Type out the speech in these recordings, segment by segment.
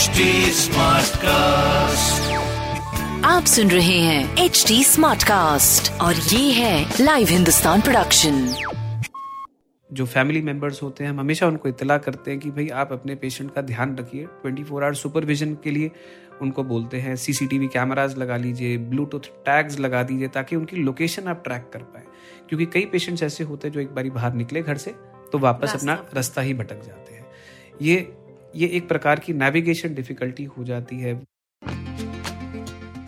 HD Smartcast. आप सुन रहे हैं एच डी स्मार्ट कास्ट और ये है लाइव हिंदुस्तान प्रोडक्शन जो फैमिली मेंबर्स होते हैं हम हमेशा उनको इतला करते हैं कि भाई आप अपने पेशेंट का ध्यान रखिए। 24 फोर आवर सुपरविजन के लिए उनको बोलते हैं सीसीटीवी कैमराज लगा लीजिए ब्लूटूथ टैग्स लगा दीजिए ताकि उनकी लोकेशन आप ट्रैक कर पाए। क्योंकि कई पेशेंट्स ऐसे होते हैं जो एक बारी बाहर निकले घर से तो वापस अपना रास्ता ही भटक जाते हैं। ये ये एक प्रकार की नेविगेशन डिफिकल्टी हो जाती है।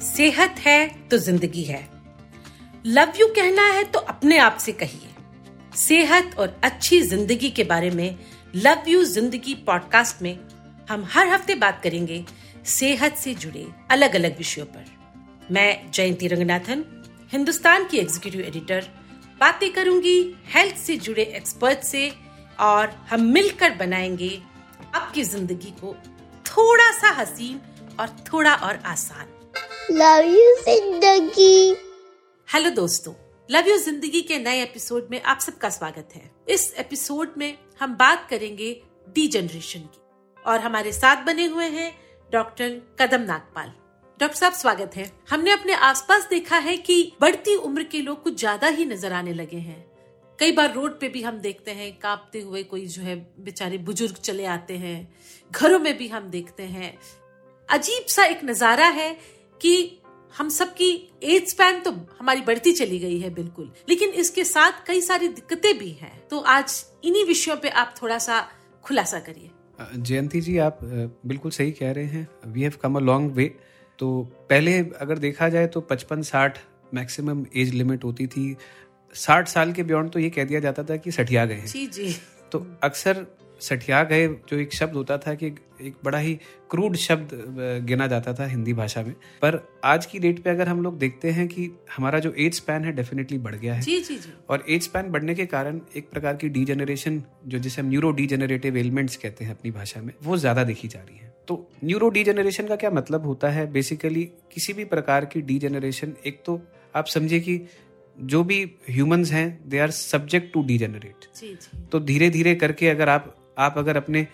सेहत है तो ज़िंदगी है। लव यू कहना है तो अपने आप से कहिए। सेहत और अच्छी ज़िंदगी के बारे में लव यू ज़िंदगी पॉडकास्ट में हम हर हफ़्ते बात करेंगे सेहत से जुड़े अलग अलग विषयों पर। मैं जयंती रंगनाथन, हिंदुस्तान की एग्जीक्यूटिव एडिटर बातें करूँगी हेल्थ से जुड़े एक्सपर्ट से, और हम मिलकर बनाएँगे आपकी ज़िंदगी को थोड़ा सा हसीन और थोड़ा और आसान। लव यू ज़िंदगी। हेलो दोस्तों लव यू ज़िंदगी के नए एपिसोड में आप सबका स्वागत है। इस एपिसोड में हम बात करेंगे डी जनरेशन की और हमारे साथ बने हुए हैं डॉक्टर कदम नागपाल। डॉक्टर साहब स्वागत है। हमने अपने आसपास देखा है कि बढ़ती उम्र के लोग कुछ ज़्यादा ही नज़र आने लगे हैं। कई बार रोड पे भी हम देखते हैं, कांपते हुए कोई जो है बेचारे बुज़ुर्ग चले आते हैं, घरों में भी हम देखते हैं। अजीब सा एक नज़ारा है कि हम सबकी एज स्पैन तो हमारी बढ़ती चली गई है बिल्कुल, लेकिन इसके साथ कई सारी दिक्कतें भी हैं। तो आज इन्हीं विषयों पे आप थोड़ा सा खुलासा करिए। जयंती जी, आप बिल्कुल सही कह रहे हैं। We have come a long way तो पहले अगर देखा जाए तो पचपन साठ मैक्सिमम एज लिमिट होती थी। साठ साल के बियॉन्ड तो ये कह दिया जाता था कि सठिया गए जी जी। तो अक्सर सठिया गए जो एक शब्द होता था कि एक बड़ा ही क्रूड शब्द गिना जाता था हिंदी भाषा में। पर आज की डेट पे अगर हम लोग देखते हैं कि हमारा जो एज स्पैन है डेफिनेटली बढ़ गया है। जी जी जी। और एज स्पैन बढ़ने के कारण एक प्रकार की डीजेनरेशन जो जिसे हम न्यूरो डीजेनरेटिव एलिमेंट्स कहते हैं अपनी भाषा में वो ज़्यादा देखी जा रही है। तो न्यूरो डीजेनरेशन का क्या मतलब होता है? बेसिकली किसी भी प्रकार की डीजेनरेशन एक तो आप समझिए कि जो भी ह्यूमंस हैं they are subject to degenerate तो धीरे धीरे करके अगर आप आप अगर अपने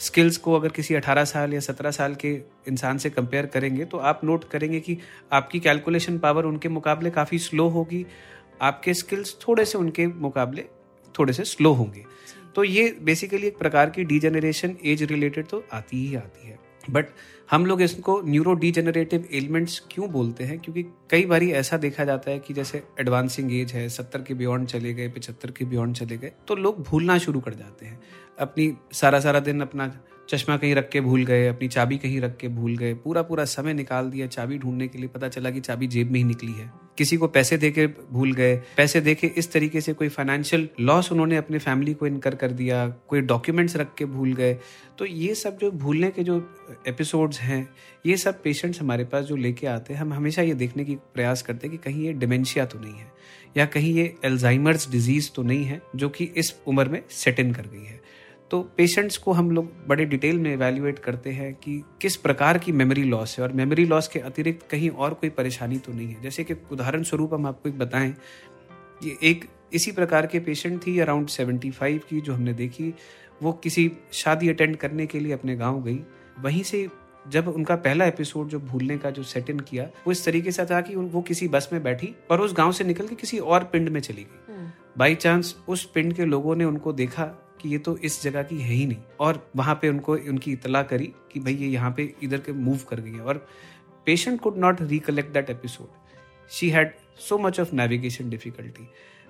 स्किल्स को अगर किसी 18 साल या 17 साल के इंसान से कंपेयर करेंगे तो आप नोट करेंगे कि आपकी कैलकुलेशन पावर उनके मुकाबले काफ़ी स्लो होगी आपके स्किल्स थोड़े से उनके मुकाबले थोड़े से स्लो होंगे. तो ये बेसिकली एक प्रकार की डीजेनरेशन एज रिलेटेड तो आती ही आती है. बट हम लोग इसको न्यूरो डिजेनरेटिव एलिमेंट्स क्यों बोलते हैं? क्योंकि कई बार ऐसा देखा जाता है कि जैसे एडवांसिंग एज है, सत्तर के बियॉन्ड चले गए, पचहत्तर के बियॉन्ड चले गए तो लोग भूलना शुरू कर जाते हैं। अपनी सारा सारा दिन अपना चश्मा कहीं रख के भूल गए, अपनी चाबी कहीं रख के भूल गए पूरा पूरा समय निकाल दिया चाबी ढूँढने के लिए, पता चला कि चाबी जेब में ही निकली है। किसी को पैसे दे के भूल गए, पैसे दे के इस तरीके से कोई फाइनेंशियल लॉस उन्होंने अपने फैमिली को इनकर कर दिया, कोई डॉक्यूमेंट्स रख के भूल गए। तो ये सब जो भूलने के जो एपिसोड्स हैं, ये सब पेशेंट्स हमारे पास जो लेके आते हैं, हम हमेशा ये देखने की प्रयास करते हैं कि कहीं ये डिमेंशिया तो नहीं है, या कहीं ये एल्जाइमर्स डिज़ीज़ तो नहीं है, जो कि इस उम्र में सेट इन कर गई है। तो पेशेंट्स को हम लोग बड़े डिटेल में एवेल्युएट करते हैं कि किस प्रकार की मेमोरी लॉस है और मेमोरी लॉस के अतिरिक्त कहीं और कोई परेशानी तो नहीं है। जैसे कि उदाहरण स्वरूप हम आपको एक बताएँ कि एक इसी प्रकार के पेशेंट थी अराउंड 75 की जो हमने देखी वो किसी शादी अटेंड करने के लिए अपने गाँव गई। वहीं से जब उनका पहला एपिसोड जो भूलने का जो सेट इन किया वो इस तरीके से था कि वो किसी बस में बैठी और उस गाँव से निकल के किसी और पिंड में चली गई। बाई चांस उस पिंड के लोगों ने उनको देखा कि ये तो इस जगह की है ही नहीं। और वहाँ पे उनको, उनकी इतला करी कि भाई ये यहाँ पे इधर के मूव कर गई है। और patient could not recollect that episode she had so much of navigation difficulty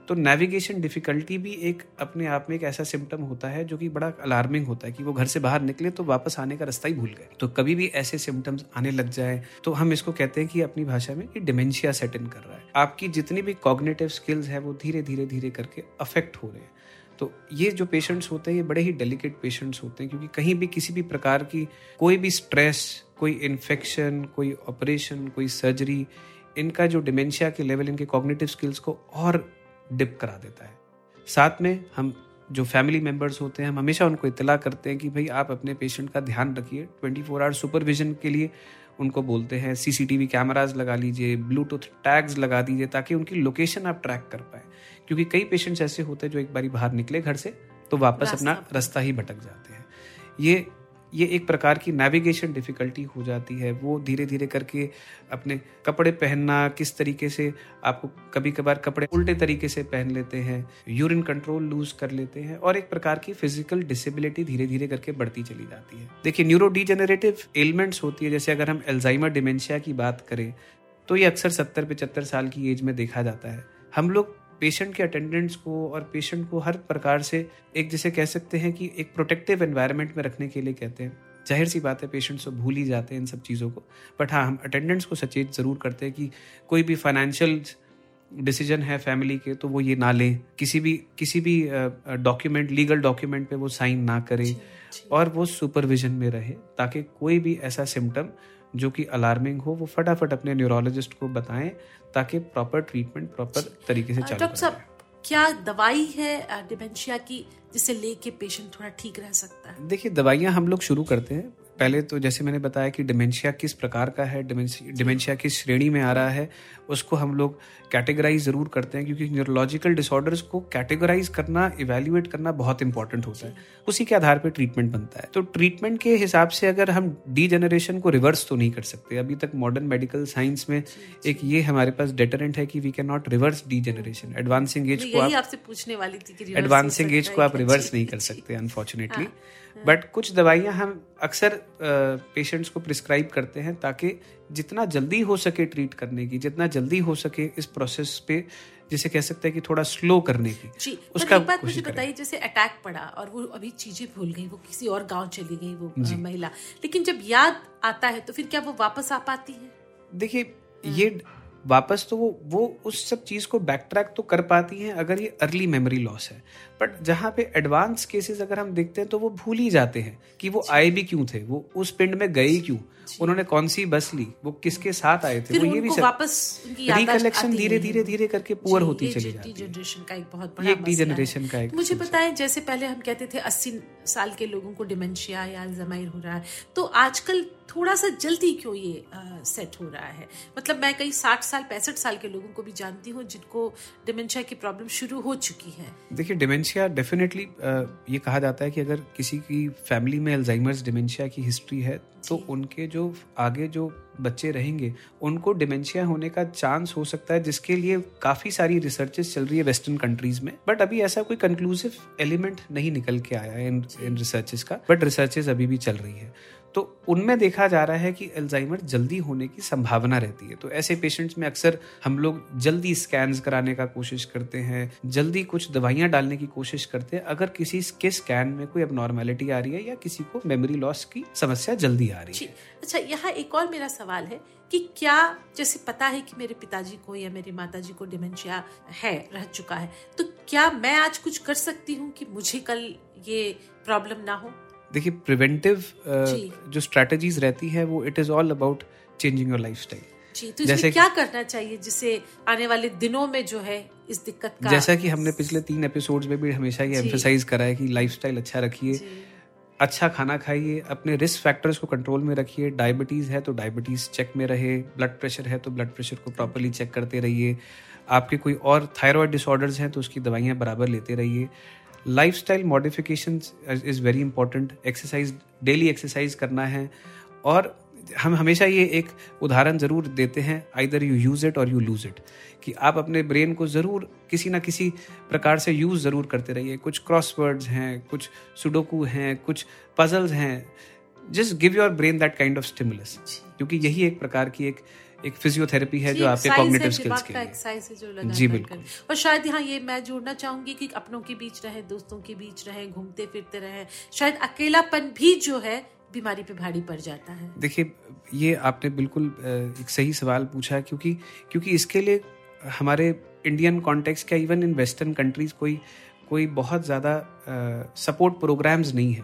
तो नेविगेशन डिफिकल्टी भी एक अपने आप में एक ऐसा सिम्टम होता है जो कि बड़ा अलार्मिंग होता है कि वो घर से बाहर निकले तो वापस आने का रास्ता ही भूल गए। तो कभी भी ऐसे सिम्टम्स आने लग जाए तो हम इसको कहते हैं कि अपनी भाषा में कि डिमेंशिया सेट इन कर रहा है। आपकी जितनी भी कॉग्नेटिव स्किल्स है वो धीरे धीरे धीरे करके अफेक्ट हो रहे हैं। तो ये जो पेशेंट्स होते हैं, ये बड़े ही डेलिकेट पेशेंट्स होते हैं, क्योंकि कहीं भी किसी भी प्रकार की कोई भी स्ट्रेस कोई इन्फेक्शन कोई ऑपरेशन कोई सर्जरी इनका जो डिमेंशिया के लेवल इनके कॉग्निटिव स्किल्स को और डिप करा देता है। साथ में हम जो फैमिली मेंबर्स होते हैं, हम हमेशा उनको इतला करते हैं कि भाई आप अपने पेशेंट का ध्यान रखिए 24 फोर आवर सुपरविजन के लिए उनको बोलते हैं सीसीटीवी कैमराज लगा लीजिए ब्लूटूथ टैग्स लगा दीजिए ताकि उनकी लोकेशन आप ट्रैक कर पाए। क्योंकि कई पेशेंट्स ऐसे होते हैं जो एक बारी बाहर निकले घर से तो वापस अपना रास्ता ही भटक जाते हैं। ये ये एक प्रकार की नेविगेशन डिफिकल्टी हो जाती है। वो धीरे धीरे करके अपने कपड़े पहनना, किस तरीके से आपको कभी कभार कपड़े उल्टे तरीके से पहन लेते हैं यूरिन कंट्रोल लूज कर लेते हैं और एक प्रकार की फ़िज़िकल डिसेबिलिटी धीरे धीरे करके बढ़ती चली जाती है। देखिए न्यूरो डिजेनरेटिव एलिमेंट्स होती है। जैसे अगर हम एल्जाइमर डिमेंशिया की बात करें तो ये अक्सर सत्तर, पचहत्तर साल की एज में देखा जाता है। हम लोग पेशेंट के अटेंडेंट्स को और पेशेंट को हर प्रकार से एक जैसे कह सकते हैं कि एक प्रोटेक्टिव एनवायरनमेंट में रखने के लिए कहते हैं। ज़ाहिर सी बात है पेशेंट्स तो भूल ही जाते हैं इन सब चीज़ों को। बट हाँ हम अटेंडेंट्स को सचेत ज़रूर करते हैं कि कोई भी फाइनेंशियल डिसीज़न है फैमिली के तो वो ये ना लें। किसी भी किसी भी डॉक्यूमेंट लीगल डॉक्यूमेंट पे वो साइन ना करें और वो सुपरविजन में रहे ताकि कोई भी ऐसा सिम्टम जो कि अलार्मिंग हो वो फटाफट अपने न्यूरोलॉजिस्ट को बताएँ ताकि प्रॉपर ट्रीटमेंट प्रॉपर तरीके से चालू डॉक्टर साहब क्या दवाई है डिमेंशिया की जिसे लेके पेशेंट थोड़ा ठीक रह सकता है? देखिए दवाइयाँ हम लोग शुरू करते हैं पहले तो जैसे मैंने बताया कि डिमेंशिया किस प्रकार का है डिमेंशिया किस श्रेणी में आ रहा है उसको हम लोग कैटेगराइज ज़रूर करते हैं क्योंकि न्यूरोलॉजिकल डिसऑर्डर्स को कैटेगराइज करना इवेल्युएट करना बहुत इंपॉर्टेंट होता है। उसी के आधार पर ट्रीटमेंट बनता है। तो ट्रीटमेंट के हिसाब से अगर हम डी जनरेशन को रिवर्स तो नहीं कर सकते। अभी तक मॉडर्न मेडिकल साइंस में एक ये हमारे पास डेटरेंट है कि we can not reverse degeneration advancing age को आपसे पूछने वाली थी एडवांसिंग एज को आप रिवर्स नहीं? कर सकते अनफॉर्चुनेटली बट हाँ। कुछ दवाइयाँ हम अक्सर पेशेंट्स को प्रिस्क्राइब करते हैं ताकि जितना जल्दी हो सके ट्रीट करने की जितना जल्दी हो सके इस प्रोसेस पे जिसे कह सकते हैं कि थोड़ा स्लो करने की। जी उसका एक बात मुझे बताइए जैसे अटैक पड़ा और वो अभी चीज़ें भूल गई वो किसी और गाँव चली गई वो महिला। लेकिन जब याद आता है तो फिर क्या वो वापस आ पाती है? देखिए ये वापस तो वो वो उस सब चीज़ को बैक ट्रैक तो कर पाती हैं अगर ये अर्ली मेमोरी लॉस है। बट जहाँ पे एडवांस केसेस अगर हम देखते हैं तो वो भूल ही जाते हैं कि वो आए भी क्यों थे वो उस पिंड में गए क्यों उन्होंने कौन सी बस ली वो किसके साथ आए थे वो ये भी वापस रिकलेक्शन धीरे धीरे धीरे करके पुअर होती चली जाती है। का एक बहुत बड़ा एक जनरेशन का एक मुझे बताएँ जैसे पहले हम कहते थे अस्सी साल के लोगों को डिमेंशिया या अल्जाइमर हो रहा है तो आजकल थोड़ा सा जल्दी क्यों ये आ, सेट हो रहा है? मतलब मैं कई साठ साल पैंसठ साल के लोगों को भी जानती हूँ जिनको डिमेंशिया की प्रॉब्लम शुरू हो चुकी है। देखिए डिमेंशिया डेफिनेटली ये कहा जाता है कि अगर किसी की फैमिली में अल्जाइमर्स डिमेंशिया की हिस्ट्री है तो उनके जो आगे जो बच्चे रहेंगे उनको डिमेंशिया होने का चांस हो सकता है जिसके लिए काफ़ी सारी रिसर्चेस चल रही है वेस्टर्न कंट्रीज़ में। बट अभी ऐसा कोई कंक्लूसिव एलिमेंट नहीं निकल के आया है इन इन रिसर्चेस का बट रिसर्चेस अभी भी चल रही है। तो उनमें देखा जा रहा है कि एल्जाइमर जल्दी होने की संभावना रहती है। तो ऐसे पेशेंट्स में अक्सर हम लोग जल्दी स्कैन कराने का कोशिश करते हैं, जल्दी कुछ दवाइयाँ डालने की कोशिश करते हैं। अगर किसी के स्कैन में कोई अब आ रही है या किसी को मेमोरी लॉस की समस्या जल्दी आ रही है। अच्छा यहाँ एक और मेरा सवाल है कि क्या जैसे पता है कि मेरे पिताजी को या मेरी माताजी को डिमेंशिया है, रह चुका है तो क्या मैं आज कुछ कर सकती हूँ कि मुझे कल ये प्रॉब्लम ना हो? देखिए प्रिवेंटिव uh, जो। स्ट्रेटजीज रहती है वो it is all about changing your lifestyle जी तो जैसे क्या करना चाहिए जिससे आने वाले दिनों में जो है इस दिक्कत का जैसा कि हमने पिछले तीन एपिसोड्स में भी हमेशा ये एम्फेसाइज करा है कि लाइफस्टाइल अच्छा रखिए अच्छा खाना खाइए अपने रिस्क फैक्टर्स को कंट्रोल में रखिए। डायबिटीज़ है तो डायबिटीज़ चेक में रहे ब्लड प्रेशर है तो ब्लड प्रेशर को प्रॉपरली चेक करते रहिए। आपके कोई और थायराइड डिसऑर्डर्स हैं तो उसकी दवाइयाँ बराबर लेते रहिए। Lifestyle modification is very important exercise daily exercise करना है। और हम हमेशा ये एक उदाहरण ज़रूर देते हैं either you use it or you lose it कि आप अपने ब्रेन को ज़रूर किसी ना किसी प्रकार से यूज़ ज़रूर करते रहिए। कुछ क्रॉसवर्ड्स हैं कुछ सुडोकू हैं कुछ पजल्स हैं। Just give your brain that kind of stimulus क्योंकि यही एक प्रकार की एक एक फिजियोथेरेपी है जो आपके कॉग्निटिव स्किल्स के एक्सरसाइज है जो जी बिल्कुल। और शायद यहाँ ये मैं जोड़ना चाहूँगी कि अपनों के बीच रहे दोस्तों के बीच रहे घूमते फिरते रहे। शायद अकेलापन भी जो है बीमारी पे भारी पड़ जाता है। देखिए ये आपने बिल्कुल एक सही सवाल पूछा क्योंकि क्योंकि इसके लिए हमारे इंडियन कॉन्टेक्स्ट का इवन इन वेस्टर्न कंट्रीज़ कोई कोई बहुत ज़्यादा सपोर्ट प्रोग्राम्स नहीं है।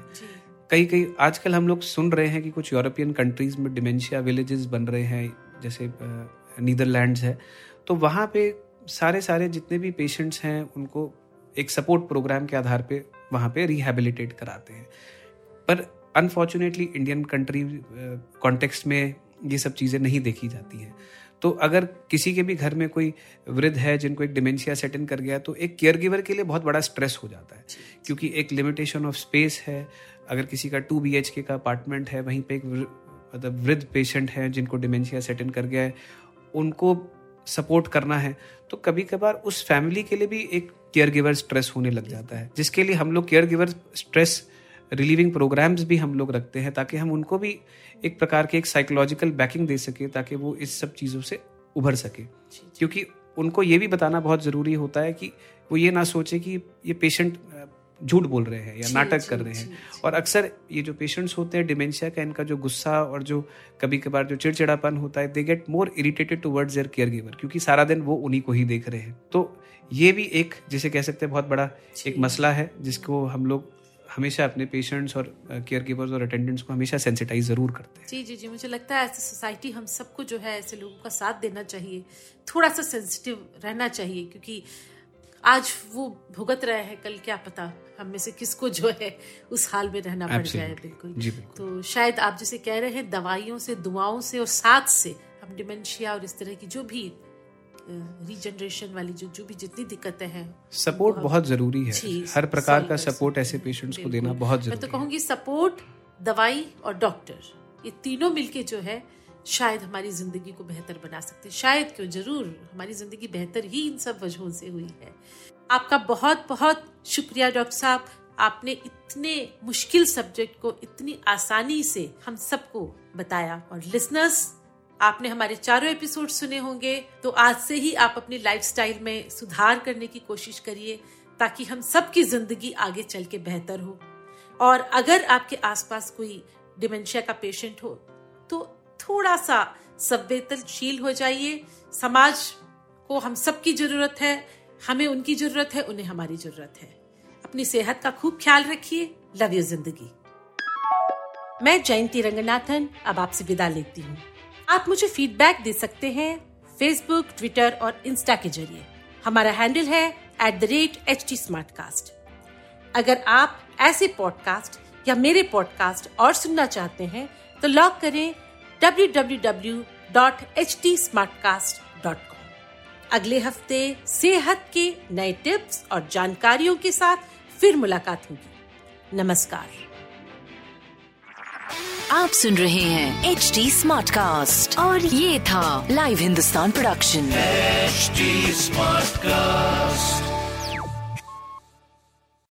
कई कई आजकल हम लोग सुन रहे हैं कि कुछ यूरोपियन कंट्रीज़ में डिमेंशिया विलेजेस बन रहे हैं जैसे नीदरलैंड्स है तो वहाँ पे सारे सारे जितने भी पेशेंट्स हैं, उनको एक सपोर्ट प्रोग्राम के आधार पे वहाँ पे रिहेबिलिटेट कराते हैं। पर अनफॉर्चुनेटली इंडियन कंट्री कॉन्टेक्स्ट में ये सब चीज़ें नहीं देखी जाती हैं। तो अगर किसी के भी घर में कोई वृद्ध है, जिनको एक डिमेंशिया सेट इन कर गया तो एक केयर गिवर के लिए बहुत बड़ा स्ट्रेस हो जाता है। क्योंकि एक लिमिटेशन ऑफ़ स्पेस है। अगर किसी का टू बी का अपार्टमेंट है, वहीं पे एक मतलब वृद्ध पेशेंट हैं जिनको डिमेंशिया सेट इन कर गया है उनको सपोर्ट करना है तो कभी कभार उस फैमिली के लिए भी एक केयर गिवर स्ट्रेस होने लग जाता है। जिसके लिए हम लोग care giver stress relieving programmes भी हम लोग रखते हैं ताकि हम उनको भी एक प्रकार के एक साइकोलॉजिकल बैकिंग दे सके ताकि वो इस सब चीज़ों से उभर सके। क्योंकि उनको ये भी बताना बहुत ज़रूरी होता है कि वो ये ना सोचे कि ये पेशेंट झूठ बोल रहे हैं या नाटक कर रहे हैं। और अक्सर ये जो पेशेंट्स होते हैं डिमेंशिया का इनका जो गुस्सा और जो कभी कभार जो चिड़चिड़ापन होता है they get more irritated towards their caregiver क्योंकि सारा दिन वो उन्हीं को ही देख रहे हैं। तो ये भी एक जिसे कह सकते हैं बहुत बड़ा एक मसला है जिसको हम लोग हमेशा अपने पेशेंट्स और केयर गिवर्स और अटेंडेंट्स को हमेशा सेंसिटाइज ज़रूर करते हैं। जी जी जी मुझे लगता है ऐसे सोसाइटी हम सबको जो है ऐसे लोगों का साथ देना चाहिए थोड़ा सा सेंसिटिव रहना चाहिए क्योंकि आज वो भुगत रहे हैं कल क्या पता हम में से किसको जो है उस हाल में रहना पड़ जाए बिल्कुल। बिल्कुल। तो शायद आप जैसे कह रहे हैं दवाइयों से दुआओं से और साथ से हम डिमेंशिया और इस तरह की जो भी रीजनरेशन वाली जो जो भी जितनी दिक्कतें हैं सपोर्ट बहुत ज़रूरी है। हर प्रकार का सपोर्ट ऐसे पेशेंट्स को देना बहुत मैं तो ज़रूरी कहूँगी सपोर्ट दवाई और डॉक्टर ये तीनों मिलके जो है शायद हमारी ज़िंदगी को बेहतर बना सकते हैं। शायद क्यों? ज़रूर। हमारी ज़िंदगी बेहतर ही इन सब वजहों से हुई है। आपका बहुत बहुत शुक्रिया, डॉक्टर साहब। आपने इतने मुश्किल सब्जेक्ट को इतनी आसानी से हम सबको बताया। और लिसनर्स, आपने हमारे चारों एपिसोड सुने होंगे। तो आज से ही आप अपनी लाइफस्टाइल में सुधार करने की कोशिश करिए, ताकि हम सबकी ज़िंदगी आगे चल के बेहतर हो। और अगर आपके आसपास कोई डिमेंशिया का पेशेंट हो थोड़ा सा संवेदनशील हो जाइए। समाज को हम सबकी ज़रूरत है, हमें उनकी ज़रूरत है, उन्हें हमारी ज़रूरत है। अपनी सेहत का खूब ख्याल रखिए। लव यू ज़िंदगी। मैं जयंती रंगनाथन, अब आपसे विदा लेती हूँ। आप मुझे फीडबैक दे सकते हैं फेसबुक ट्विटर और इंस्टा के ज़रिए। हमारा हैंडल है at the rate H T अगर आप ऐसे पॉडकास्ट या मेरे पॉडकास्ट और सुनना चाहते हैं तो लॉग करें www.htsmartcast.com अगले हफ़्ते सेहत के नए टिप्स और जानकारियों के साथ फिर मुलाकात होगी। नमस्कार। आप सुन रहे हैं एच डी स्मार्ट कास्ट और ये था live Hindustan production HD Smartcast.